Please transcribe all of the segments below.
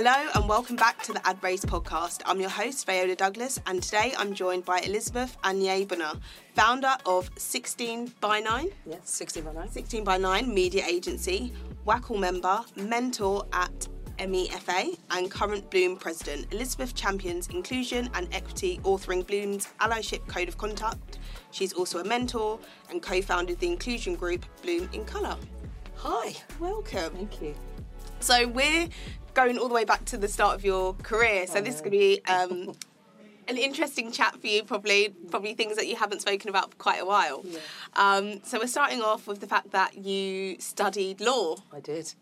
Hello and welcome back to the Ad Race podcast. I'm your host, Fayola Douglas, and today I'm joined by Elizabeth Anyaegbuna, founder of 16 by 9. Yes, 16 by 9. 16 by 9 media agency, WACL member, mentor at MEFA, and current Bloom president. Elizabeth champions inclusion and equity, authoring Bloom's allyship code of conduct. She's also a mentor and co founded the inclusion group Bloom in Colour. Hi. Welcome. Thank you. So we're going all the way back to the start of your career. So this is going to be um, an interesting chat for you. Probably, probably things that you haven't spoken about for quite a while. Yeah. Um, so we're starting off with the fact that you studied law. I did.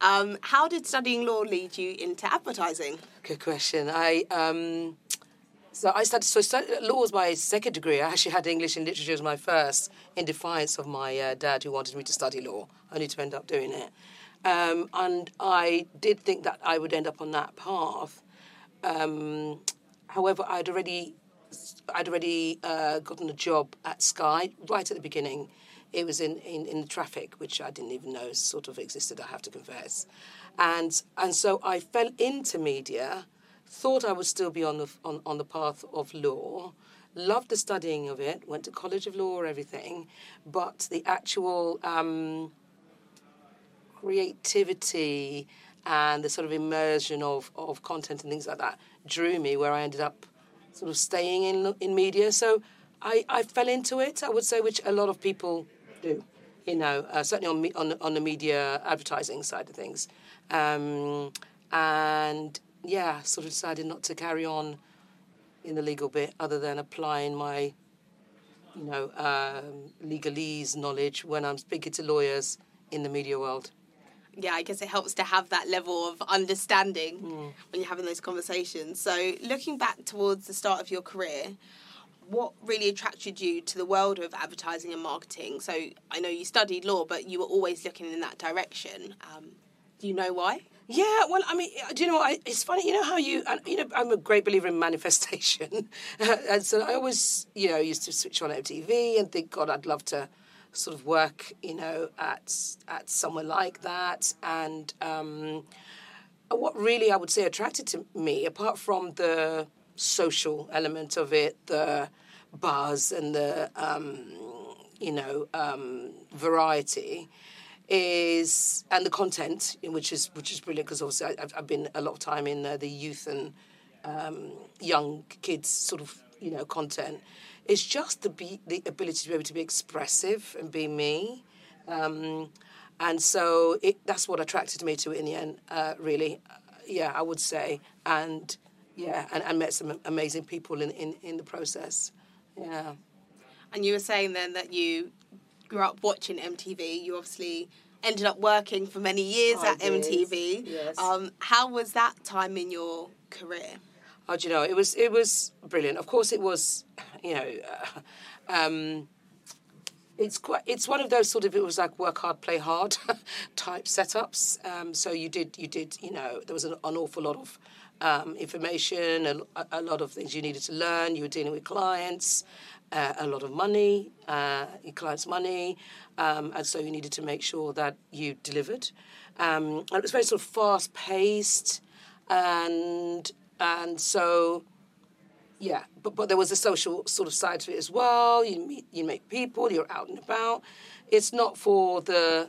Um, how did studying law lead you into advertising? Good question. I um, so I started. So I studied, law was my second degree. I actually had English and literature as my first, in defiance of my uh, dad, who wanted me to study law. Only to end up doing it. Um, and I did think that I would end up on that path. Um, however, I'd already, I'd already uh, gotten a job at Sky right at the beginning. It was in, in, in the traffic, which I didn't even know sort of existed. I have to confess, and and so I fell into media. Thought I would still be on the on, on the path of law. Loved the studying of it. Went to College of Law, everything, but the actual um, creativity and the sort of immersion of, of content and things like that drew me where I ended up sort of staying in in media. So I, I fell into it, I would say, which a lot of people do, you know, uh, certainly on, me, on, on the media advertising side of things. Um, and yeah, sort of decided not to carry on in the legal bit other than applying my, you know, um, legalese knowledge when I'm speaking to lawyers in the media world yeah, I guess it helps to have that level of understanding mm. when you're having those conversations. So, looking back towards the start of your career, what really attracted you to the world of advertising and marketing? So, I know you studied law, but you were always looking in that direction. Um, do you know why? Yeah, well, I mean, do you know? I, it's funny, you know how you, you know, I'm a great believer in manifestation, and so I always, you know, used to switch on MTV and think, God, I'd love to sort of work, you know, at at somewhere like that. And um, what really I would say attracted to me, apart from the social element of it, the buzz and the um, you know um, variety, is and the content, which is which is brilliant because obviously I, have I've been a lot of time in uh, the youth and um, young kids sort of you know content it's just the be, the ability to be able to be expressive and be me. Um, and so it, that's what attracted me to it in the end, uh, really. Uh, yeah, I would say. And yeah, and, and met some amazing people in, in, in the process. Yeah. And you were saying then that you grew up watching MTV. You obviously ended up working for many years I at did. MTV. Yes. Um, how was that time in your career? Oh, do you know, it was it was brilliant. Of course, it was, you know, uh, um, it's quite it's one of those sort of it was like work hard, play hard type setups. Um, so you did you did you know there was an, an awful lot of um, information, a, a, lot of things you needed to learn. You were dealing with clients, uh, a lot of money, uh, your clients' money, um, and so you needed to make sure that you delivered. Um, and it was very sort of fast paced and and so yeah but but there was a social sort of side to it as well you meet you make people you're out and about it's not for the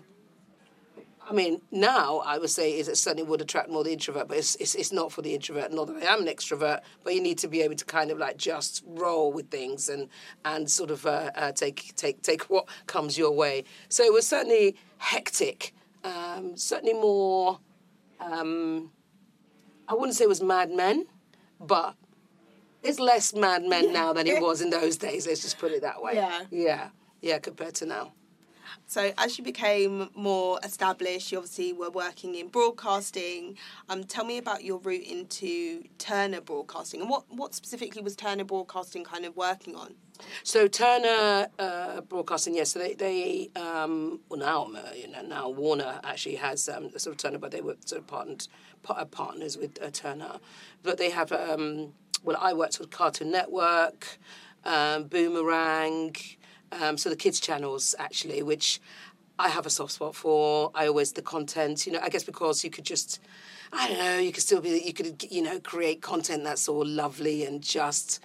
I mean, now I would say is it certainly would attract more the introvert, but it's, it's, it's not for the introvert. Not that I am an extrovert, but you need to be able to kind of like just roll with things and and sort of uh, uh, take take take what comes your way. So it was certainly hectic, um, certainly more. Um, I wouldn't say it was Mad Men, but it's less Mad Men now than it was in those days. Let's just put it that way. Yeah. Yeah. Yeah, compared to now. So as you became more established, you obviously were working in broadcasting. Um, tell me about your route into Turner Broadcasting and what, what specifically was Turner Broadcasting kind of working on? So Turner uh, Broadcasting, yes. So they, they um, well now uh, you know now Warner actually has um, sort of Turner, but they were sort of partnered uh, partners with uh, Turner. But they have um, well, I worked with Cartoon Network, um, Boomerang, um, so the kids channels actually, which I have a soft spot for. I always the content. You know, I guess because you could just. I don't know. You could still be. You could, you know, create content that's all lovely and just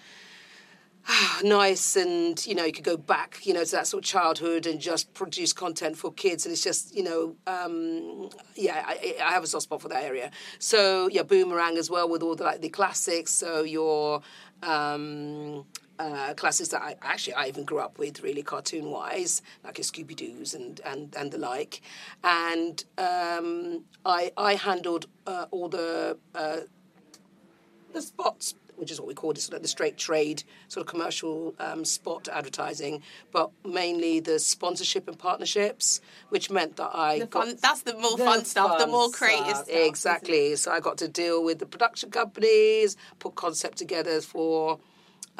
nice and you know you could go back you know to that sort of childhood and just produce content for kids and it's just you know um, yeah I, I, have a soft spot for that area so yeah boomerang as well with all the like the classics so your um, uh, classics that I actually I even grew up with really cartoon wise like Scooby Doo's and, and and the like and um, I I handled uh, all the uh, the spots which is what we call this, like the straight trade sort of commercial um, spot advertising, but mainly the sponsorship and partnerships, which meant that I the got fun, that's the more the fun stuff, the more creative stuff. stuff exactly. So I got to deal with the production companies, put concept together for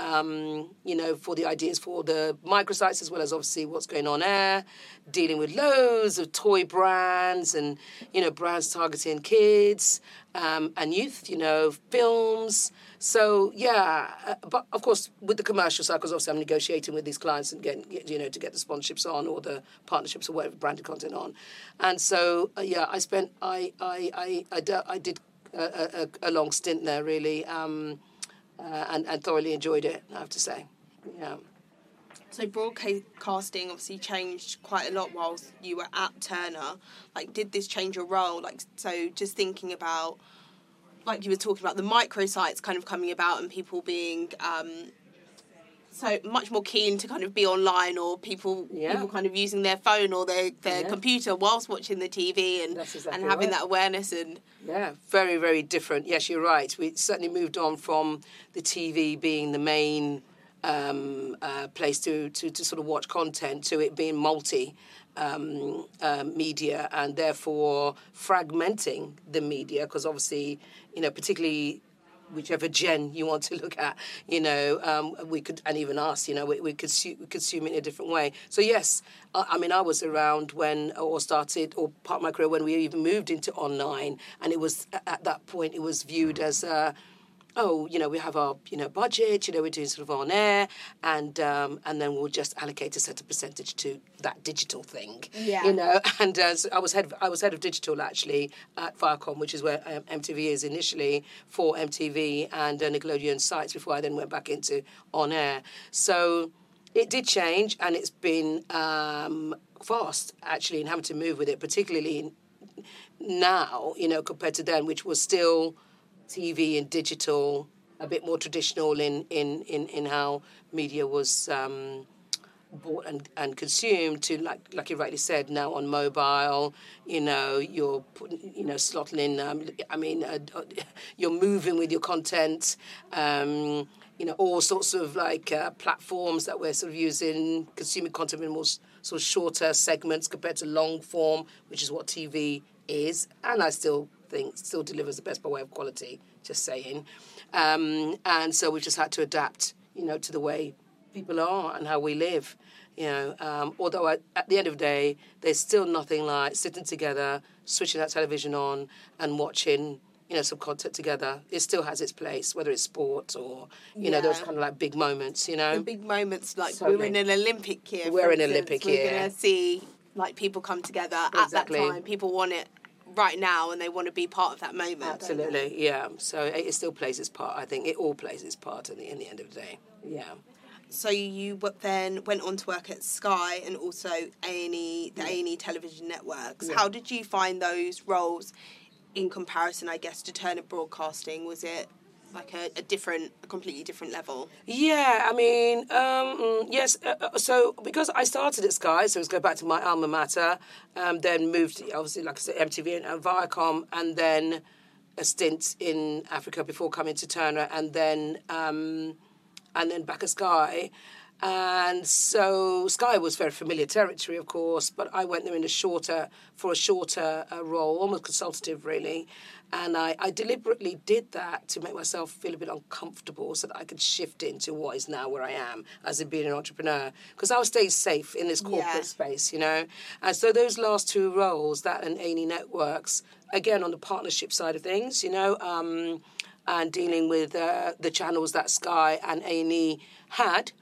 um, you know, for the ideas for the microsites as well as obviously what's going on there, dealing with loads of toy brands and, you know, brands targeting kids um, and youth, you know, films. So, yeah, uh, but of course, with the commercial side, because obviously I'm negotiating with these clients and getting, you know, to get the sponsorships on or the partnerships or whatever branded content on. And so, uh, yeah, I spent, I, I, I, I, I did a, a, a long stint there, really. Um, uh, and, and thoroughly enjoyed it, I have to say. Yeah. So broadcasting obviously changed quite a lot whilst you were at Turner. Like, did this change your role? Like, so just thinking about, like you were talking about the microsites kind of coming about and people being um, so much more keen to kind of be online or people yeah. people kind of using their phone or their, their yeah. computer whilst watching the TV and exactly and having right. that awareness and yeah very very different yes you're right we certainly moved on from the TV being the main um, uh, place to, to, to sort of watch content to it being multi um, uh, media and therefore fragmenting the media because obviously you know particularly whichever gen you want to look at, you know, um, we could, and even us, you know, we, we consume, consume it in a different way. So, yes, I, I, mean, I was around when, or started, or part of my career when we even moved into online, and it was at that point, it was viewed as, uh, oh, you know, we have our, you know, budget, you know, we're doing sort of on air, and um, and then we'll just allocate a certain percentage to that digital thing, yeah. you know. And uh, so I was head, of, I was head of digital actually at Viacom, which is where um, MTV is initially for MTV and uh, Nickelodeon sites before I then went back into on air. So it did change, and it's been um, fast actually in having to move with it, particularly now, you know, compared to then, which was still TV and digital, a bit more traditional in, in, in, in how media was um, bought and, and consumed to like like you rightly said now on mobile you know you're putting you know slotting in um, I mean uh, you're moving with your content um, you know all sorts of like uh, platforms that we're sort of using consuming content in more sort of shorter segments compared to long form which is what TV is. And I still think still delivers the best by way of quality. Just saying, um, and so we've just had to adapt, you know, to the way people are and how we live. You know, um, although at, at the end of the day, there's still nothing like sitting together, switching that television on, and watching you know, some content together. It still has its place, whether it's sport or, you yeah. know, those kind of like big moments, you know. The big moments, like totally. we're in an Olympic year. We're in an Olympic year. We're going to see like people come together exactly. at that time. People want it right now and they want to be part of that moment. Absolutely, yeah. So it still plays its part. I think it all plays its part in the in the end of the day. Yeah. So you then went on to work at Sky and also A and E, the A and E television networks. Yeah. How did you find those roles in comparison, I guess, to Turner Broadcasting? Was it like a, a different, a completely different level? Yeah, I mean, um, mm, yes. Uh, uh, so because I started at Sky, so let's go back to my alma mater, um, then moved obviously, like I said, MTV and, Viacom, and then a stint in Africa before coming to Turner, and then um, and then back at Sky. And so Sky was very familiar territory, of course, but I went there in a shorter, for a shorter uh, role, almost consultative, really. And I, I deliberately did that to make myself feel a bit uncomfortable so that I could shift into what is now where I am as in being an entrepreneur. Because I was staying safe in this corporate yeah. space, you know. And so those last two roles, that and A&E Networks, again on the partnership side of things, you know, um, and dealing with uh, the channels that Sky and A&E had,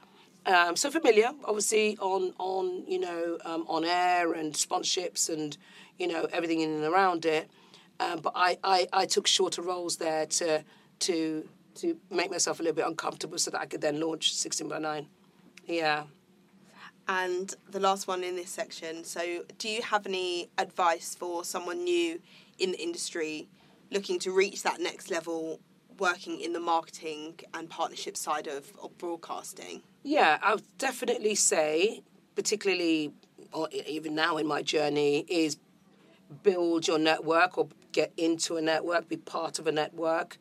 Um, so familiar, obviously, on on you know um, on air and sponsorships and you know everything in and around it. Um, but I, I, I took shorter roles there to to to make myself a little bit uncomfortable so that I could then launch 16 by 9. Yeah. And the last one in this section. So, do you have any advice for someone new in the industry looking to reach that next level, working in the marketing and partnership side of, of broadcasting? Yeah, I would definitely say, particularly or even now in my journey, is build your network or get into a network, be part of a network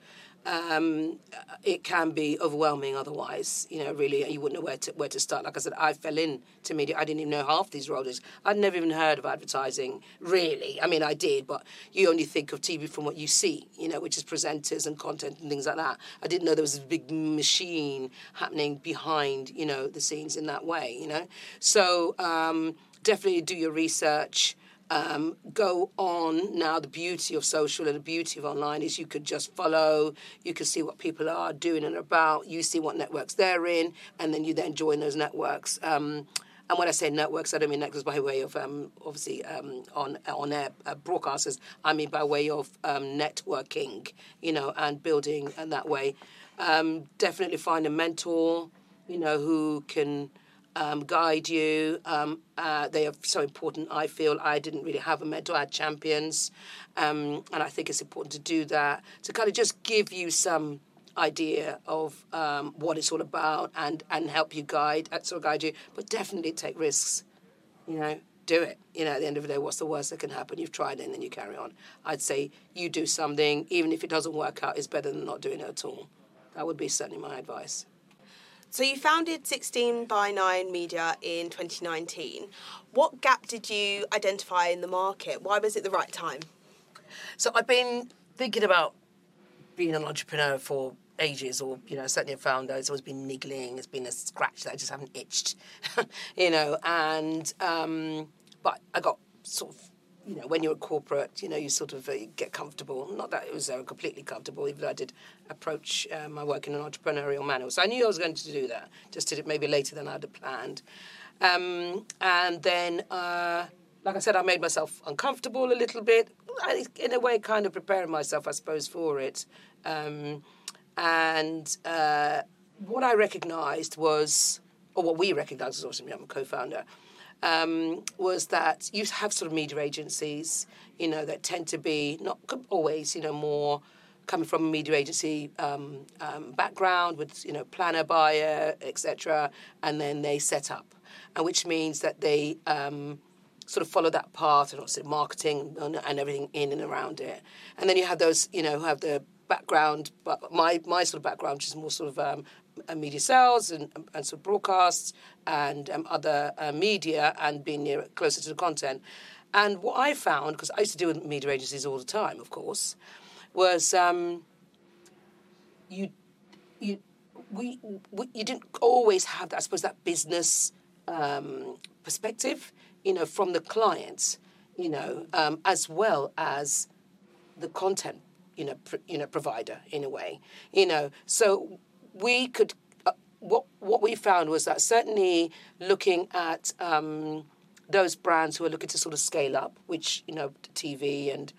um, it can be overwhelming otherwise. You know, really, you wouldn't know where to where to start. Like I said, I fell into media. I didn't even know half these roles. I'd never even heard of advertising. Really, I mean, I did, but you only think of TV from what you see. You know, which is presenters and content and things like that. I didn't know there was a big machine happening behind. You know, the scenes in that way. You know, so um, definitely do your research um, go on now. The beauty of social and the beauty of online is you could just follow, you can see what people are doing and about, you see what networks they're in, and then you then join those networks. Um, and when I say networks, I don't mean networks by way of um, obviously um, on on air uh, broadcasters. I mean by way of um, networking, you know, and building and that way. Um, definitely find a mentor, you know, who can um, guide you. Um, uh, they are so important. I feel I didn't really have a mentor. I had champions, um, and I think it's important to do that to kind of just give you some idea of um, what it's all about and and help you guide, uh, sort of guide you. But definitely take risks. You know, do it. You know, at the end of the day, what's the worst that can happen? You've tried it and then you carry on. I'd say you do something, even if it doesn't work out, is better than not doing it at all. That would be certainly my advice. So you founded 16 by 9 Media in 2019. What gap did you identify in the market? Why was it the right time? So I've been thinking about being an entrepreneur for ages, or you know, certainly a founder. It's always been niggling. It's been a scratch that I just haven't itched, you know. And um, but I got sort of you know, when you're a corporate, you know, you sort of uh, get comfortable. Not that it was uh, completely comfortable, even though I did approach uh, my work in an entrepreneurial manner. So I knew I was going to do that, just did it maybe later than I'd have planned. Um, and then, uh, like I said, I made myself uncomfortable a little bit, in a way, kind of preparing myself, I suppose, for it. Um, and uh, what I recognised was, or what we recognised, was obviously I'm a co-founder, um, was that you have sort of media agencies, you know, that tend to be not always, you know, more coming from a media agency um, um, background with, you know, planner, buyer, etc., and then they set up, and which means that they um, sort of follow that path and also marketing and, everything in and around it, and then you have those, you know, who have the background, but my my sort of background, which is more sort of um, media sales and, and of broadcasts and um, other uh, media and being near closer to the content. And what I found, because I used to deal with media agencies all the time, of course, was um, you you we, we you didn't always have that. I suppose that business um, perspective, you know, from the clients, you know, um, as well as the content, you know, pr- you know, provider in a way, you know. So we could uh, what what we found was that certainly looking at um, those brands who are looking to sort of scale up, which you know TV and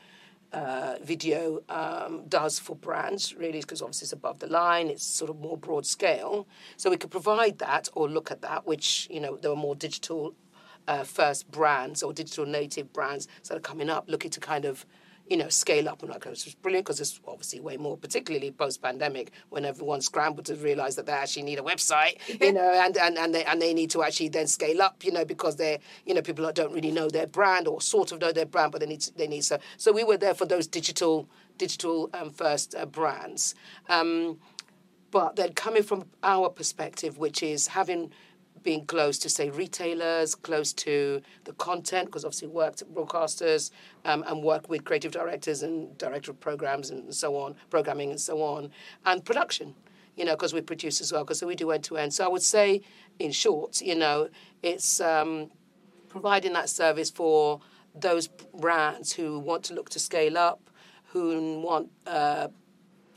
uh, video um, does for brands, really, because obviously it's above the line, it's sort of more broad scale. So we could provide that or look at that, which you know there were more digital uh, first brands or digital native brands that are coming up, looking to kind of you know, scale up and like it was brilliant because it's obviously way more, particularly post pandemic when everyone scrambled to realize that they actually need a website, you know, and, and, and they and they need to actually then scale up, you know, because they're you know people don't really know their brand or sort of know their brand, but they need to, they need so so we were there for those digital digital um, first uh, brands. Um, but then coming from our perspective, which is having being close to, say, retailers, close to the content, because obviously worked at broadcasters um, and work with creative directors and director of programs and so on, programming and so on, and production, you know, because we produce as well, because we do end to end. So I would say, in short, you know, it's um, providing that service for those brands who want to look to scale up, who want, uh,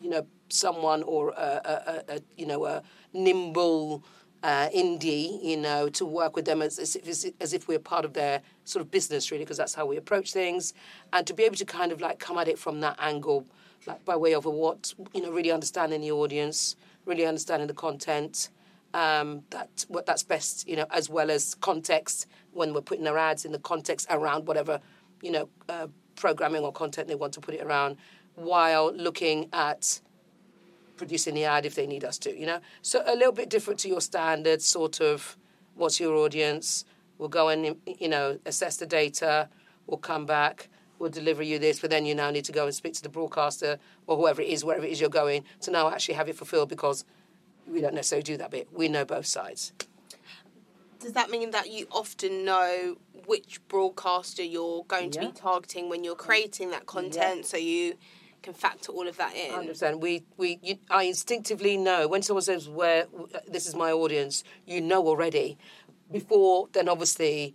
you know, someone or a, a, a, you know, a nimble uh, indie, you know, to work with them as, as, if, as if we're part of their sort of business, really, because that's how we approach things, and to be able to kind of like come at it from that angle, like by way of a what, you know, really understanding the audience, really understanding the content, um, that what that's best, you know, as well as context when we're putting our ads in the context around whatever, you know, uh, programming or content they want to put it around, while looking at producing the ad if they need us to, you know. So a little bit different to your standard sort of what's your audience. We'll go and you know assess the data. We'll come back. We'll deliver you this, but then you now need to go and speak to the broadcaster or whoever it is, wherever it is you're going, to now actually have it fulfilled because we don't necessarily do that bit. We know both sides. Does that mean that you often know which broadcaster you're going to be targeting when you're creating that content, so you can factor all of that in? understand. We, we, you, I instinctively know when someone says, "Where this is my audience," you know already. Before then, obviously,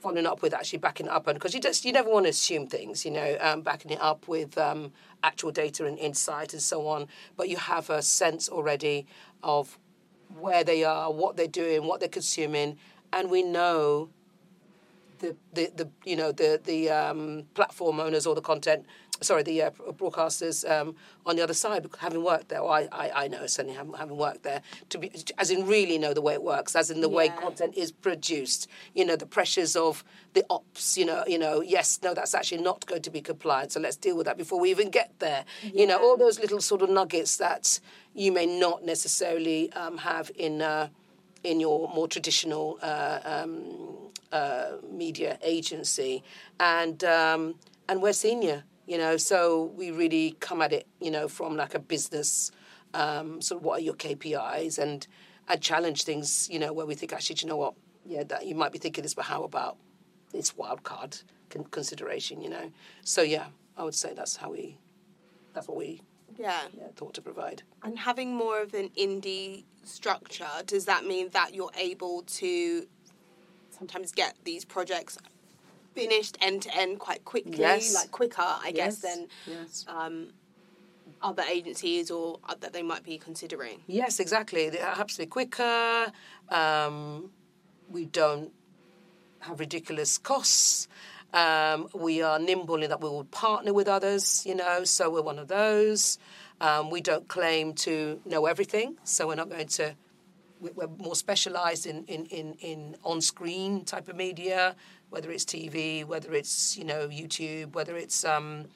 following up with actually backing it up, and because you just you never want to assume things, you know, um, backing it up with um, actual data and insight and so on. But you have a sense already of where they are, what they're doing, what they're consuming, and we know the, the, the you know the the um, platform owners or the content sorry the uh, broadcasters um, on the other side having worked there or I, I, I know certainly having, having worked there to be as in really know the way it works as in the way content is produced. You know the pressures of the ops you know you know yes no that's actually not going to be compliant so let's deal with that before we even get there. You know all those little sort of nuggets that you may not necessarily um, have in uh, in your more traditional uh, um, uh, media agency, and um, and we're senior, you know, so we really come at it, you know, from like a business. Um, sort of what are your KPIs and and challenge things, you know, where we think actually, do you know what? Yeah, that you might be thinking this, but how about this wild card con- consideration, you know? So yeah, I would say that's how we, that's what we Yeah. yeah, thought to provide. And having more of an indie structure, does that mean that you're able to sometimes get these projects finished end to end quite quickly, Yes. like quicker, I guess, than yes. um, other agencies or uh, that they might be considering? Yes, exactly. Have to be quicker. Um, we don't have ridiculous costs. Um, we are nimble in that we will partner with others, you know, so we're one of those. Um, we don't claim to know everything, so we're not going to. We- We're more specialised in, in, in, in on screen type of media, whether it's TV, whether it's, you know, YouTube, whether it's. Um,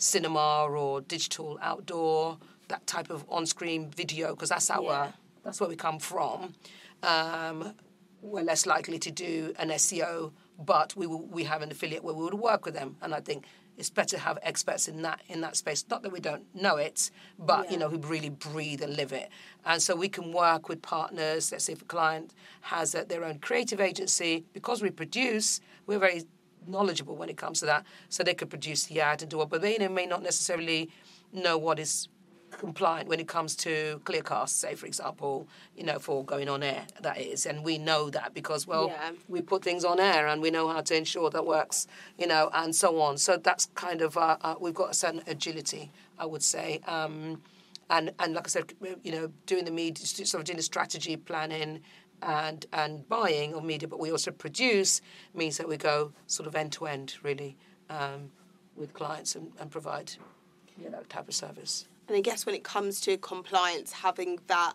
cinema or digital outdoor, that type of on-screen video, because that's our Yeah. that's where we come from. Um, we're less likely to do an SEO, but we will, we have an affiliate where we would work with them, and I think it's better to have experts in that in that space. Not that we don't know it, but you know who really breathe and live it, and so we can work with partners. Let's say if a client has uh, their own creative agency, because we produce, we're very knowledgeable when it comes to that, so they could produce the ad and do it, but they may not necessarily know what is compliant when it comes to Clearcast, say for example, you know, for going on air, that is, and we know that because well, Yeah. we put things on air and we know how to ensure that works, you know, and so on. So that's kind of uh, uh, we've got a certain agility, I would say. Um, and, and like I said, you know, doing the media, sort of doing the strategy planning and and buying of media, but we also produce means that we go sort of end to end really um, with clients and, and provide you know type of service. And I guess when it comes to compliance, having that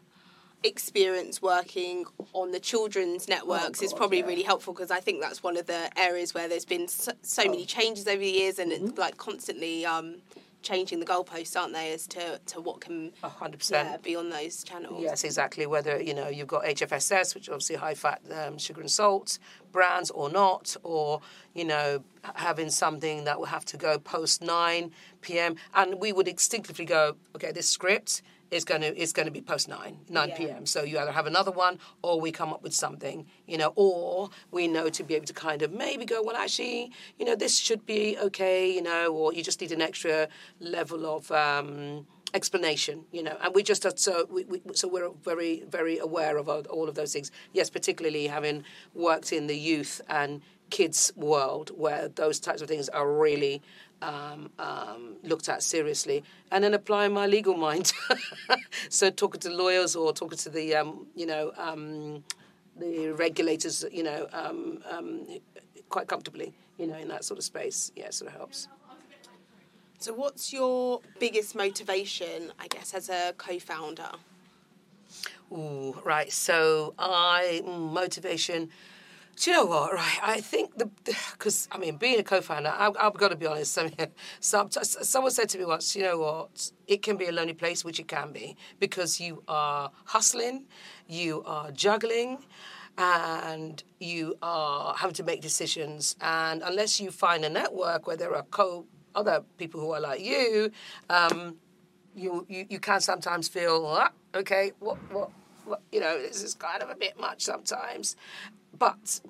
experience working on the children's networks is God, probably yeah. really helpful because I think that's one of the areas where there's been so, so many changes over the years and it's like constantly um, changing the goalposts, aren't they, as to, to what can hundred percent. yeah, be on those channels. Yes, exactly. Whether you know you've got HFSS, which obviously high fat um, sugar and salt brands, or not, or you know having something that will have to go post nine p.m. and we would instinctively go, okay, this script is going to is going to be post nine nine Yeah. p.m. So you either have another one, or we come up with something, you know, or we know to be able to kind of maybe go, well, actually, you know, this should be okay, you know, or you just need an extra level of. Um, explanation, you know, and we just are so we, we, so we're very very aware of all all of those things. Yes, particularly having worked in the youth and kids' world where those types of things are really um, um, looked at seriously, and then applying my legal mind. so talking to lawyers or talking to the um, you know um, the regulators, you know, um, um, quite comfortably, you know, in that sort of space. Yeah, sort of helps. So, what's your biggest motivation, I guess, as a co-founder? Ooh, right. So, I mm, motivation. Do you know what? Right, I think the because I mean, being a co-founder, I, I've got to be honest. I mean, some, someone said to me once, you know what? It can be a lonely place, which it can be, because you are hustling, you are juggling, and you are having to make decisions. And unless you find a network where there are co other people who are like you, um, you, you you can sometimes feel, ah, okay, what what what, you know, this is kind of a bit much sometimes. But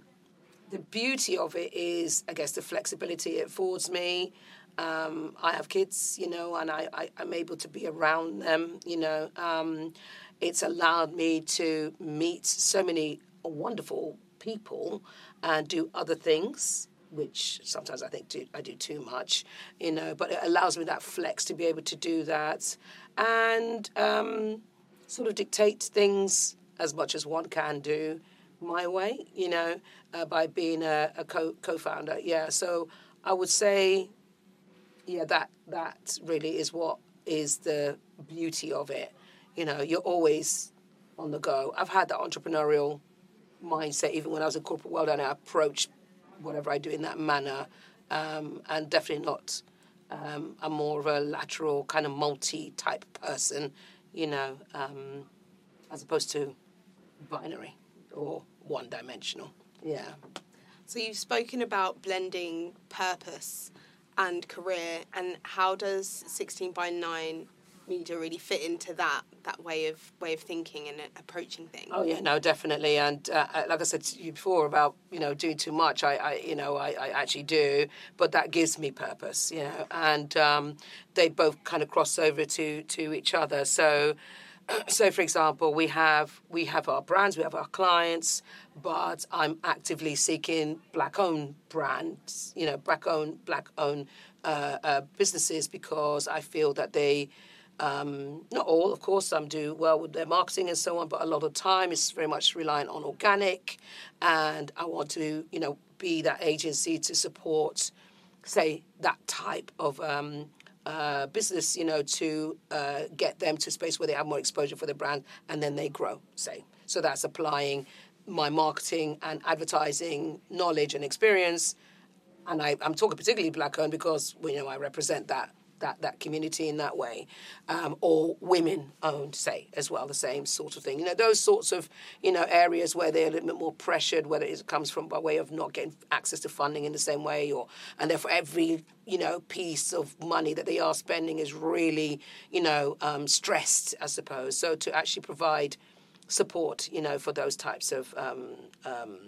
the beauty of it is, I guess, the flexibility it affords me. Um, I have kids, you know, and I, I, am able to be around them, you know. Um, it's allowed me to meet so many wonderful people and do other things, which sometimes I think do, I do too much, you know, but it allows me that flex to be able to do that and um, sort of dictate things as much as one can do my way, you know, uh, by being a, a co co-founder. Yeah, so I would say, yeah, that that really is what is the beauty of it. You know, you're always on the go. I've had that entrepreneurial mindset even when I was in corporate world, and I approach whatever I do in that manner, um, and definitely not. Um, I'm more of a lateral kind of multi type person, you know, um, as opposed to binary or one dimensional. Yeah. So you've spoken about blending purpose and career, and how does 16 by 9 media really fit into that that way of way of thinking and approaching things? Oh yeah, no, definitely. And uh, uh, like I said to you before about you know doing too much, I, I you know I, I actually do, but that gives me purpose, you know. And um, they both kind of cross over to to each other. So so for example we have we have our brands we have our clients but i'm actively seeking black owned brands you know black owned black owned uh, uh, businesses because i feel that they um, not all of course some do well with their marketing and so on but a lot of time is very much reliant on organic. And i want to you know be that agency to support say that type of um, uh, business, you know, to uh, get them to space where they have more exposure for the brand and then they grow, say. So that's applying my marketing and advertising knowledge and experience. And I, I'm talking particularly black owned because, you know, I represent that that, that community in that way, um, or women owned, say, as well, the same sort of thing. You know, those sorts of, you know, areas where they're a little bit more pressured, whether it comes from by way of not getting access to funding in the same way, or, and therefore every, you know, piece of money that they are spending is really, you know, um, stressed, I suppose. So to actually provide support, you know, for those types of um, um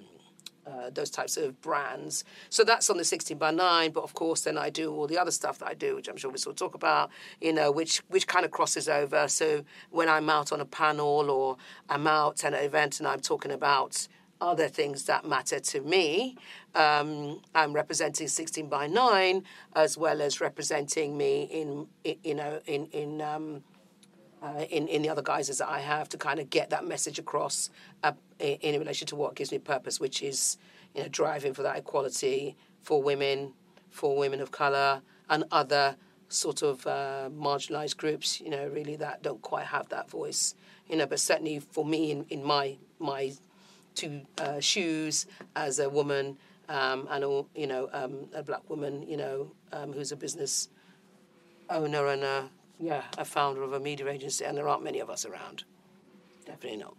uh, those types of brands. So that's on the 16 by 9, but of course then I do all the other stuff that I do, which I'm sure we will talk about, you know, which, which kind of crosses over. So when I'm out on a panel or I'm out at an event and I'm talking about other things that matter to me, um, I'm representing 16 by 9 as well as representing me in, in you know, in, in um, uh, in, in the other guises that I have to kind of get that message across uh, in, in, relation to what gives me purpose, which is you know driving for that equality for women, for women of color, and other sort of uh, marginalized groups. You know, really that don't quite have that voice. You know, but certainly for me in, in my my two uh, shoes as a woman um, and a, you know um, a black woman, you know, um, who's a business owner and a yeah, a founder of a media agency, and there aren't many of us around. Definitely not.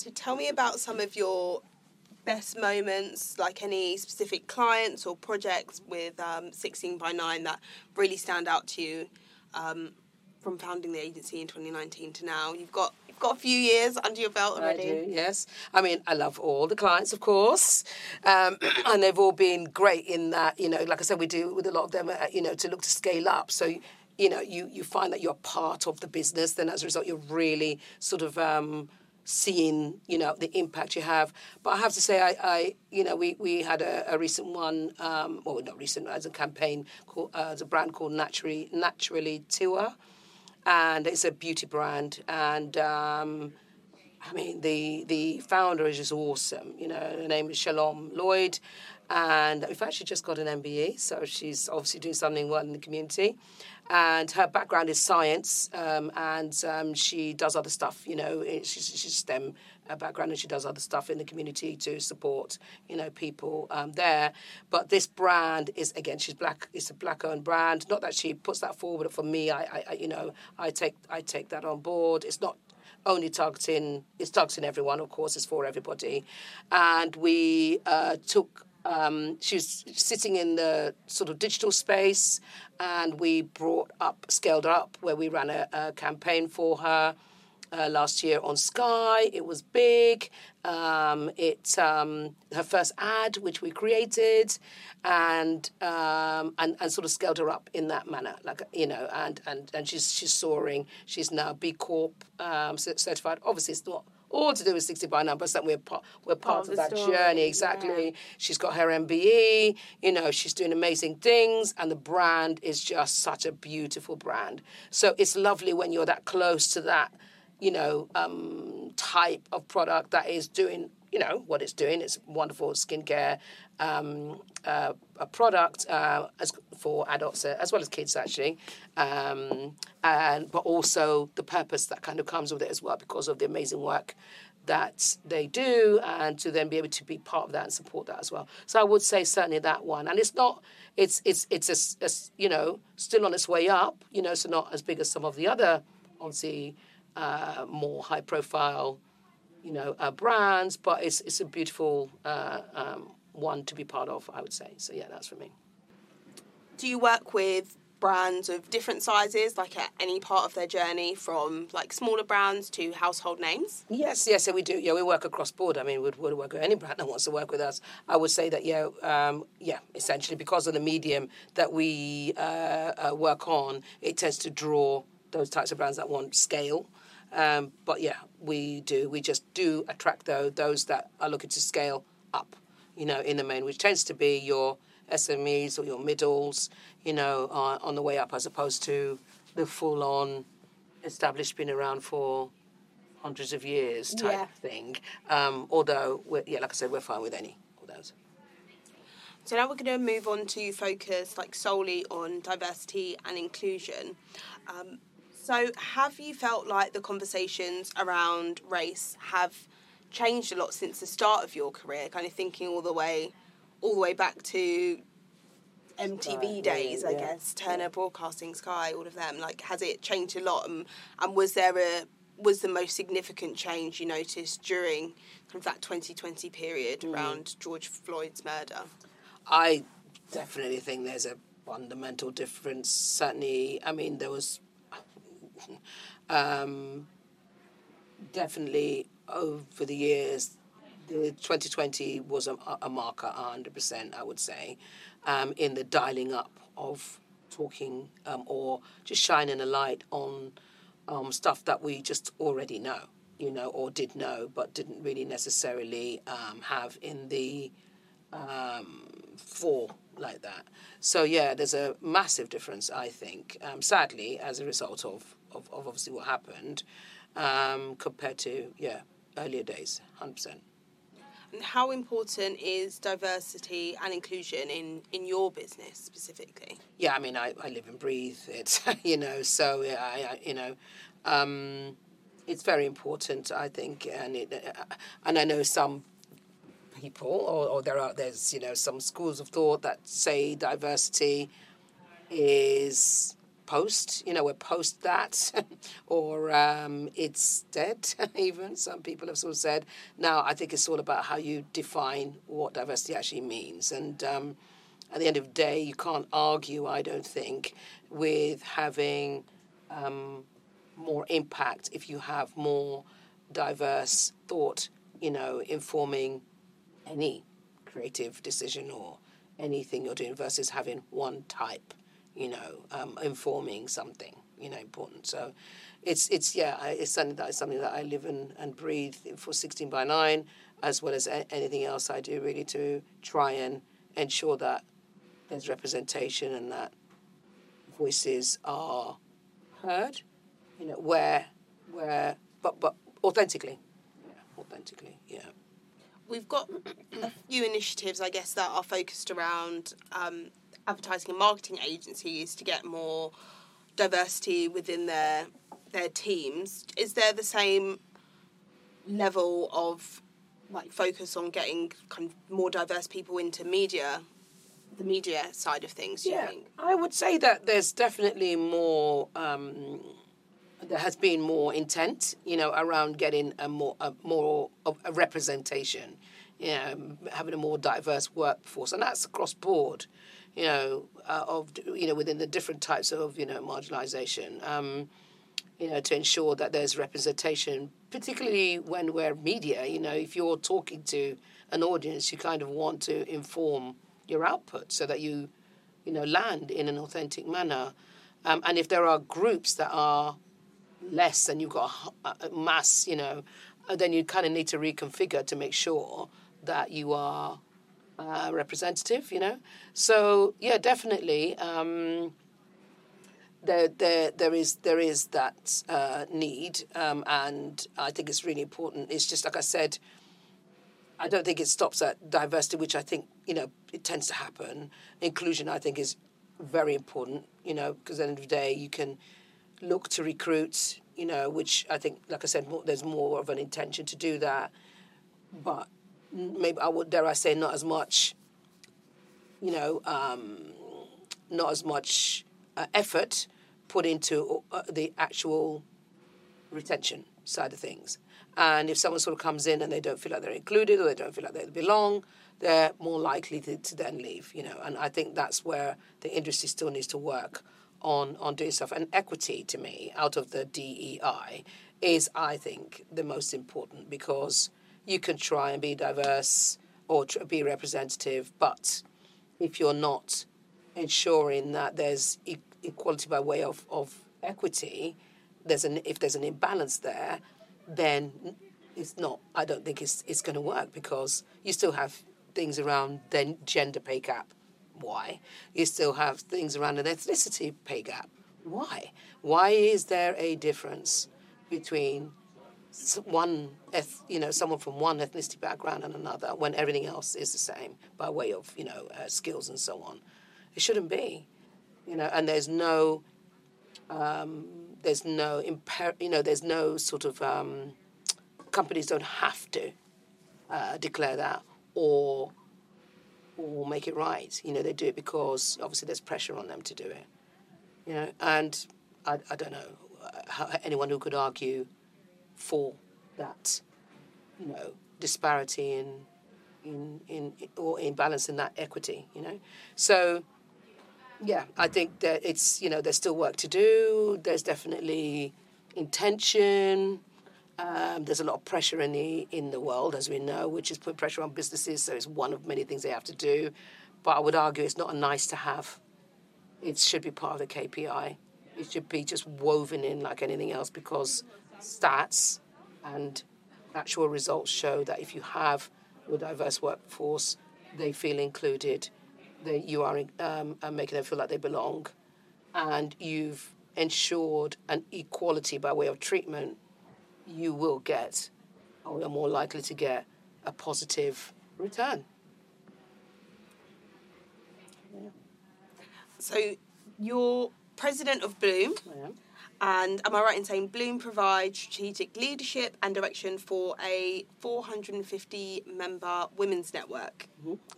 So tell me about some of your best moments, like any specific clients or projects with um, 16 by 9 that really stand out to you um, from founding the agency in 2019 to now. You've got you've got a few years under your belt already. I do, yes. I mean, I love all the clients, of course, um, and they've all been great in that. You know, like I said, we do with a lot of them. Uh, you know, to look to scale up. So you know, you, you find that you're part of the business, then as a result, you're really sort of um, seeing you know the impact you have. But I have to say, I, I you know we, we had a, a recent one, um, well not recent as a campaign called uh, as a brand called Naturally Naturally Tiwa, and it's a beauty brand and. Um, I mean, the the founder is just awesome. You know, her name is Shalom Lloyd, and in fact, she just got an MBE, so she's obviously doing something well in the community and her background is science, um, and um, she does other stuff. You know, she's, she's STEM background, and she does other stuff in the community to support you know people um, there. But this brand is again, she's black. It's a black-owned brand. Not that she puts that forward, but for me, I, I you know, I take I take that on board. It's not only targeting it's targeting everyone of course it's for everybody. And we uh, took um, she was sitting in the sort of digital space, and we brought up, scaled up, where we ran a, a campaign for her uh, last year on Sky. It was big. Um, it um, her first ad, which we created, and um, and and sort of scaled her up in that manner, like you know, and and and she's she's soaring. She's now B Corp um, certified. Obviously, it's not all to do with 60 by numbers that we're part, we're part, part of, of that story. journey exactly yeah. she's got her mbe you know she's doing amazing things and the brand is just such a beautiful brand so it's lovely when you're that close to that you know um, type of product that is doing you know what it's doing. It's wonderful skincare um, uh, a product uh, as for adults uh, as well as kids actually, um, and but also the purpose that kind of comes with it as well because of the amazing work that they do and to then be able to be part of that and support that as well. So I would say certainly that one, and it's not it's it's it's a, a you know still on its way up, you know, so not as big as some of the other obviously uh, more high profile you know uh, brands, but it's it's a beautiful uh, um, one to be part of, I would say. So yeah, that's for me. Do you work with brands of different sizes, like at any part of their journey, from like smaller brands to household names? Yes, yes, so we do. Yeah, we work across board. I mean, we'd, we'd work with any brand that wants to work with us. I would say that yeah, um, yeah, essentially because of the medium that we uh, uh, work on, it tends to draw those types of brands that want scale. Um, but yeah, we do. We just do attract though those that are looking to scale up you know, in the main, which tends to be your SMEs or your middles, you know, uh, on the way up, as opposed to the full on established, been around for hundreds of years type yeah. thing. Um, although, yeah, like I said, we're fine with any of those. So now we're going to move on to focus like solely on diversity and inclusion. Um, so have you felt like the conversations around race have changed a lot since the start of your career, kind of thinking all the way, all the way back to MTV days, yeah, I guess, Turner yeah. Broadcasting, Sky, all of them. Like, has it changed a lot? And, and was there a was the most significant change you noticed during kind of that 2020 period mm. around George Floyd's murder? I definitely think there's a fundamental difference. Certainly, I mean, there was um, definitely over the years, the 2020 was a, a marker, 100%, I would say, um, in the dialing up of talking um, or just shining a light on um, stuff that we just already know, you know, or did know, but didn't really necessarily um, have in the um, for like that. So yeah, there's a massive difference, I think. Um, sadly, as a result of, of, of obviously what happened, um, compared to yeah earlier days, 100%. And how important is diversity and inclusion in, in your business specifically? Yeah, I mean, I, I live and breathe it, you know, so, I, I you know, um, it's very important, I think, and it, uh, and I know some people, or, or there are there's you know some schools of thought that say diversity is post, you know, we're post that, or um, it's dead, even. Some people have sort of said. Now, I think it's all about how you define what diversity actually means. And um, at the end of the day, you can't argue, I don't think, with having um, more impact if you have more diverse thought, you know, informing any creative decision or anything you're doing versus having one type you know, um, informing something. you know important. So it's it's yeah it's something that something that I live in and breathe for sixteen by nine as well as a- anything else I do really to try and ensure that there's representation and that voices are heard, you know, where where but but authentically. Yeah, authentically, yeah. We've got a few initiatives, I guess, that are focused around um, advertising and marketing agencies to get more diversity within their their teams. Is there the same level of like focus on getting kind of more diverse people into media, the media side of things? Do you think? I would say that there's definitely more. Um, there has been more intent, you know, around getting a more a more of a representation, you know, having a more diverse workforce, and that's across board, you know, uh, of you know within the different types of you know marginalisation. Um, you know, to ensure that there's representation, particularly when we're media. You know, if you're talking to an audience, you kind of want to inform your output so that you, you know, land in an authentic manner. Um, and if there are groups that are less and you've got a, mass, you know, uh, then you kind of need to reconfigure to make sure that you are uh, representative, you know. So yeah, definitely. Um, there, there, there is there is that uh, need, um, and I think it's really important. It's just like I said. I don't think it stops at diversity, which I think you know it tends to happen. Inclusion, I think, is very important. You know, because at the end of the day, you can look to recruit. You know, which I think, like I said, more, there's more of an intention to do that, but maybe I would dare I say not as much. You know, um, not as much uh, effort put into uh, the actual retention side of things. And if someone sort of comes in and they don't feel like they're included or they don't feel like they belong, they're more likely to, to then leave, you know. And I think that's where the industry still needs to work on, on doing stuff. And equity, to me, out of the DEI, is, I think, the most important because you can try and be diverse or tr- be representative, but if you're not ensuring that there's e- equality by way of, of equity, there's an if there's an imbalance there, then it's not. I don't think it's it's going to work because you still have things around then gender pay gap. Why? You still have things around an ethnicity pay gap. Why? Why is there a difference between one, eth- you know, someone from one ethnicity background and another when everything else is the same by way of, you know, uh, skills and so on? It shouldn't be, you know. And there's no, um, there's no imper- you know, there's no sort of um, companies don't have to uh, declare that or or make it right. You know, they do it because obviously there's pressure on them to do it. You know, and I, I don't know uh, how, anyone who could argue for that, you know, disparity in in in or imbalance in that equity. You know, so yeah, I think that it's you know there's still work to do. There's definitely intention. Um, there's a lot of pressure in the in the world, as we know, which is put pressure on businesses. So it's one of many things they have to do. But I would argue it's not a nice to have. It should be part of the KPI. It should be just woven in like anything else because stats and actual results show that if you have a diverse workforce, they feel included, that you are um, are making them feel like they belong, and you've ensured an equality by way of treatment, you will get, or you're more likely to get, a positive return. So you're president of Bloom. And am I right in saying Bloom provides strategic leadership and direction for a 450 member women's network?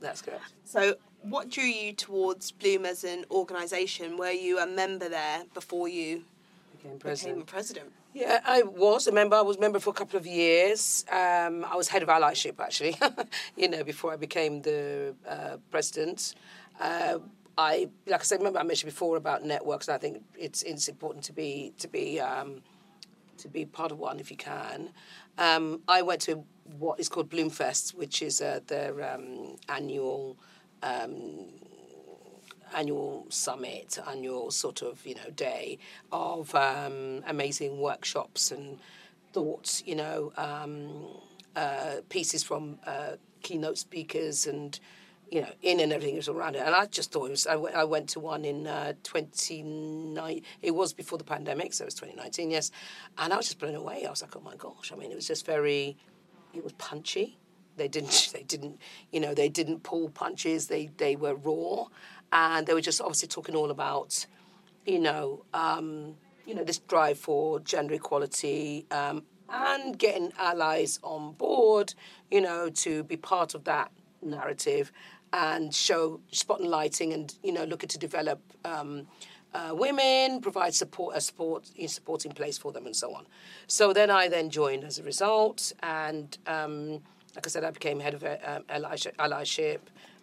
That's correct. So, what drew you towards Bloom as an organisation? Were you a member there before you Became became president. president? Yeah, I was a member. I was a member for a couple of years. Um, I was head of allyship, actually, you know, before I became the uh, president. Uh, I, like I said, remember I mentioned before about networks, and I think it's it's important to be to be um, to be part of one if you can. Um, I went to what is called Bloomfest, which is uh, their um, annual um, annual summit, annual sort of you know day of um, amazing workshops and thoughts, you know, um, uh, pieces from uh, keynote speakers and you know, in and everything was around it. And I just thought it was. I, went to one in uh, 29. It was before the pandemic, so it was 2019, yes. And I was just blown away. I was like, oh my gosh. I mean, it was just very. It was punchy. They didn't. They didn't. You know, they didn't pull punches. They they were raw, and they were just obviously talking all about, you know, um, you know, this drive for gender equality. Um, and getting allies on board, you know, to be part of that narrative and show spotlighting and lighting and you know looking to develop um, uh, women, provide support a support a supporting place for them, and so on. So then I then joined as a result, and um, like I said, I became head of uh, allyship.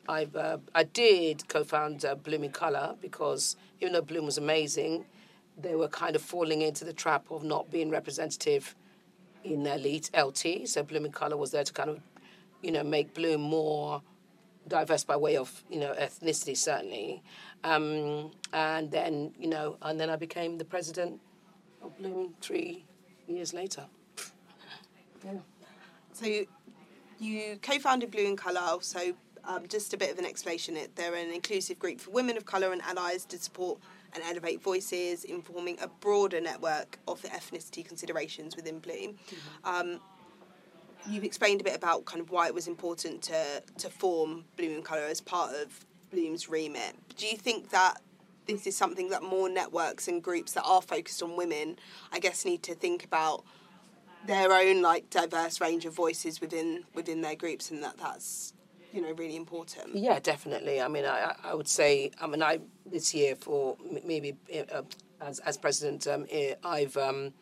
I uh, I did co-found uh, Bloom in Colour because even though Bloom was amazing, they were kind of falling into the trap of not being representative in their elite LT. So Bloom Blooming Colour was there to kind of, you know, make Bloom more diverse by way of you know ethnicity certainly, um, and then you know and then I became the president of Bloom three years later. yeah. So you, you co-founded Bloom in Colour. So um, just a bit of an explanation. It they're an inclusive group for women of colour and allies to support and elevate voices, informing a broader network of the ethnicity considerations within Bloom. Mm-hmm. Um, you've explained a bit about kind of why it was important to to form Bloom in Colour as part of Bloom's remit. Do you think that this is something that more networks and groups that are focused on women, I guess, need to think about their own like diverse range of voices within within their groups, and that that's you know really important. Yeah, definitely. I mean, I I would say I mean I this year for maybe uh, as as president um, I've. Um,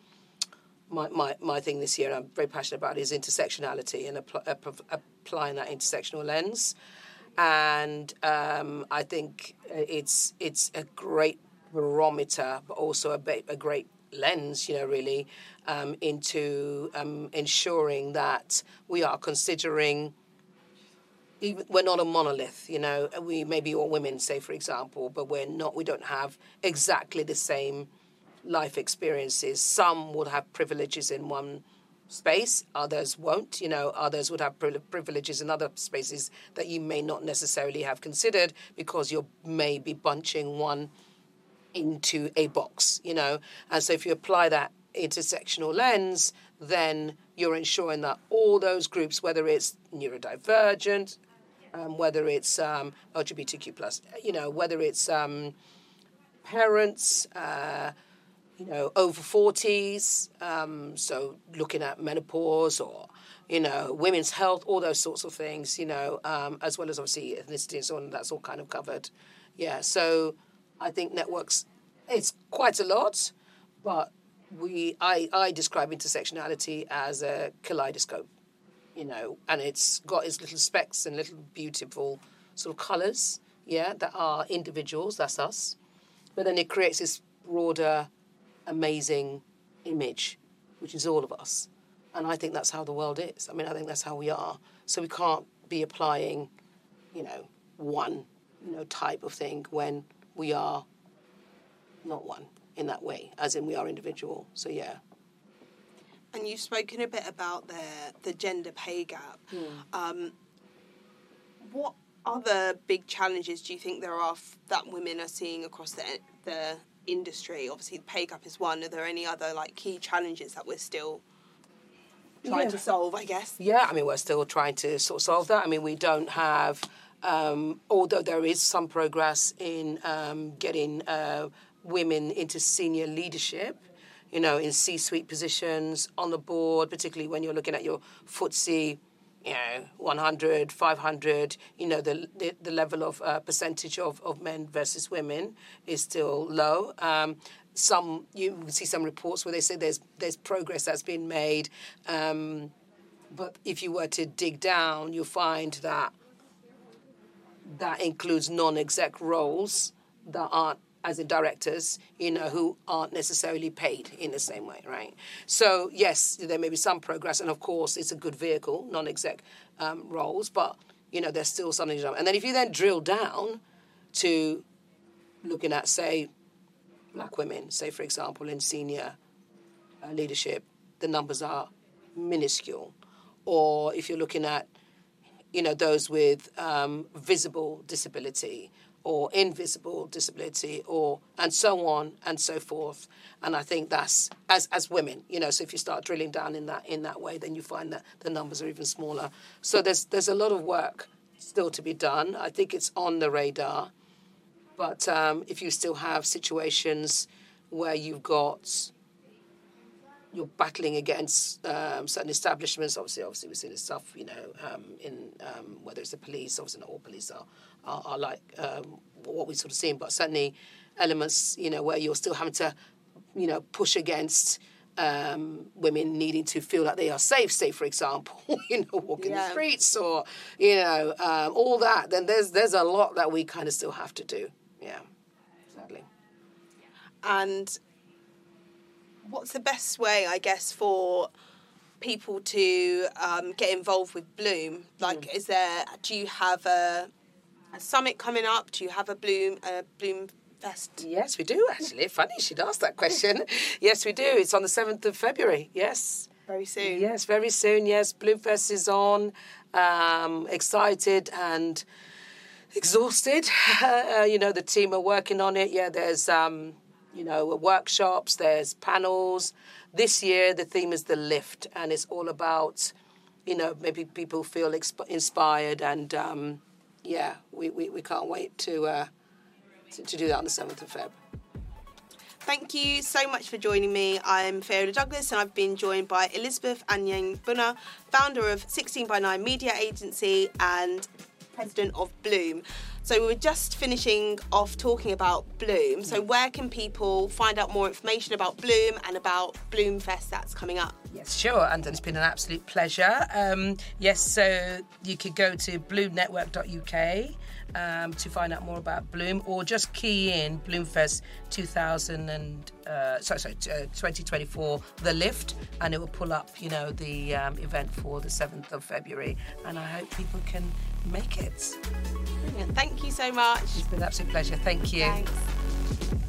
my, my, my thing this year I'm very passionate about is intersectionality and applying that intersectional lens. And um, I think it's it's a great barometer, but also a, a great lens, you know, really, um, into um, ensuring that we are considering. We're not a monolith, you know. We may be all women, say for example, but we're not. We don't have exactly the same life experiences. Some would have privileges in one space, others won't. You know, others would have privileges in other spaces that you may not necessarily have considered because you may be bunching one into a box, you know. And so if you apply that intersectional lens, then you're ensuring that all those groups, whether it's neurodivergent, um, whether it's um, LGBTQ plus, you know, whether it's um, parents, uh, you know, over 40s, um, so looking at menopause or, you know, women's health, all those sorts of things, you know, um, as well as obviously ethnicity and so on, that's all kind of covered. Yeah, so I think networks, it's quite a lot, but we, I, I describe intersectionality as a kaleidoscope, you know, and it's got its little specks and little beautiful sort of colours, yeah, that are individuals, that's us, but then it creates this broader amazing image, which is all of us. And I think that's how the world is. I mean, I think that's how we are. So we can't be applying, you know, one, you know, type of thing when we are not one in that way, as in we are individual. So yeah. And you've spoken a bit about the the gender pay gap. Mm. Um, what other big challenges do you think there are f- that women are seeing across the the industry? Obviously, the pay gap is one. Are there any other like key challenges that we're still trying yeah. to solve? I guess. Yeah, I mean, we're still trying to sort of solve that. I mean, we don't have, um, although there is some progress in um, getting uh, women into senior leadership. You know, in C-suite positions on the board, particularly when you're looking at your FTSE you know, 100, 500, you know, the, the, the level of uh, percentage of, of men versus women is still low. Um, some you see some reports where they say there's there's progress that's been made, um, but if you were to dig down, you'll find that that includes non-exec roles that aren't as in directors, you know, who aren't necessarily paid in the same way, right? So yes, there may be some progress, and of course, it's a good vehicle, non-exec um, roles, but you know, there's still something to do. And then if you then drill down to looking at, say, black women, say, for example, in senior uh, leadership, the numbers are minuscule. Or if you're looking at, you know, those with um, visible disability or invisible disability or and so on and so forth. And i think that's as as women you know so if you start drilling down in that in that way then you find that the numbers are even smaller. So there's there's a lot of work still to be done. I think it's on the radar. But um, if you still have situations where you've got you're battling against um, certain establishments. Obviously, obviously, we've seen this stuff, you know, um, in um, whether it's the police. Obviously, not all police are are, are like um, what we've sort of seen, but certainly elements, you know, where you're still having to, you know, push against. Um, women needing to feel like they are safe, say for example, you know, walking Yeah. the streets or you know um, all that. Then there's there's a lot that we kind of still have to do. Yeah, sadly. and what's the best way, I guess, for people to um, get involved with Bloom? Like, is there? Do you have a, a summit coming up? Do you have a Bloom a Bloom Fest? Yes, we do actually. Funny she'd ask that question. yes, we do. It's on the seventh of February. Yes. Very soon. Yes, very soon. Yes, Bloomfest is on. Um, excited and exhausted. uh, you know, the team are working on it. Yeah, there's um, you know workshops. There's panels. This year the theme is the lift, and it's all about you know maybe people feel exp- inspired and um, yeah, we, we, we can't wait to, uh, to to do that on the seventh of Feb. Thank you so much for joining me. I'm Fayola Douglas and I've been joined by Elizabeth Anyaegbuna, founder of 16 by 9 Media Agency and president of Bloom. So we were just finishing off talking about Bloom. So where can people find out more information about Bloom and about Bloom Fest that's coming up? Yes, sure, and it's been an absolute pleasure. Um, yes, so you could go to bloomnetwork.uk um, to find out more about Bloom, or just key in Bloomfest 2000 and uh, sorry, sorry, uh, 2024, the lift, and it will pull up, you know, the um, event for the 7th of February. And I hope people can make it. Brilliant. Thank you so much. It's been an absolute pleasure. Thank you. Thanks.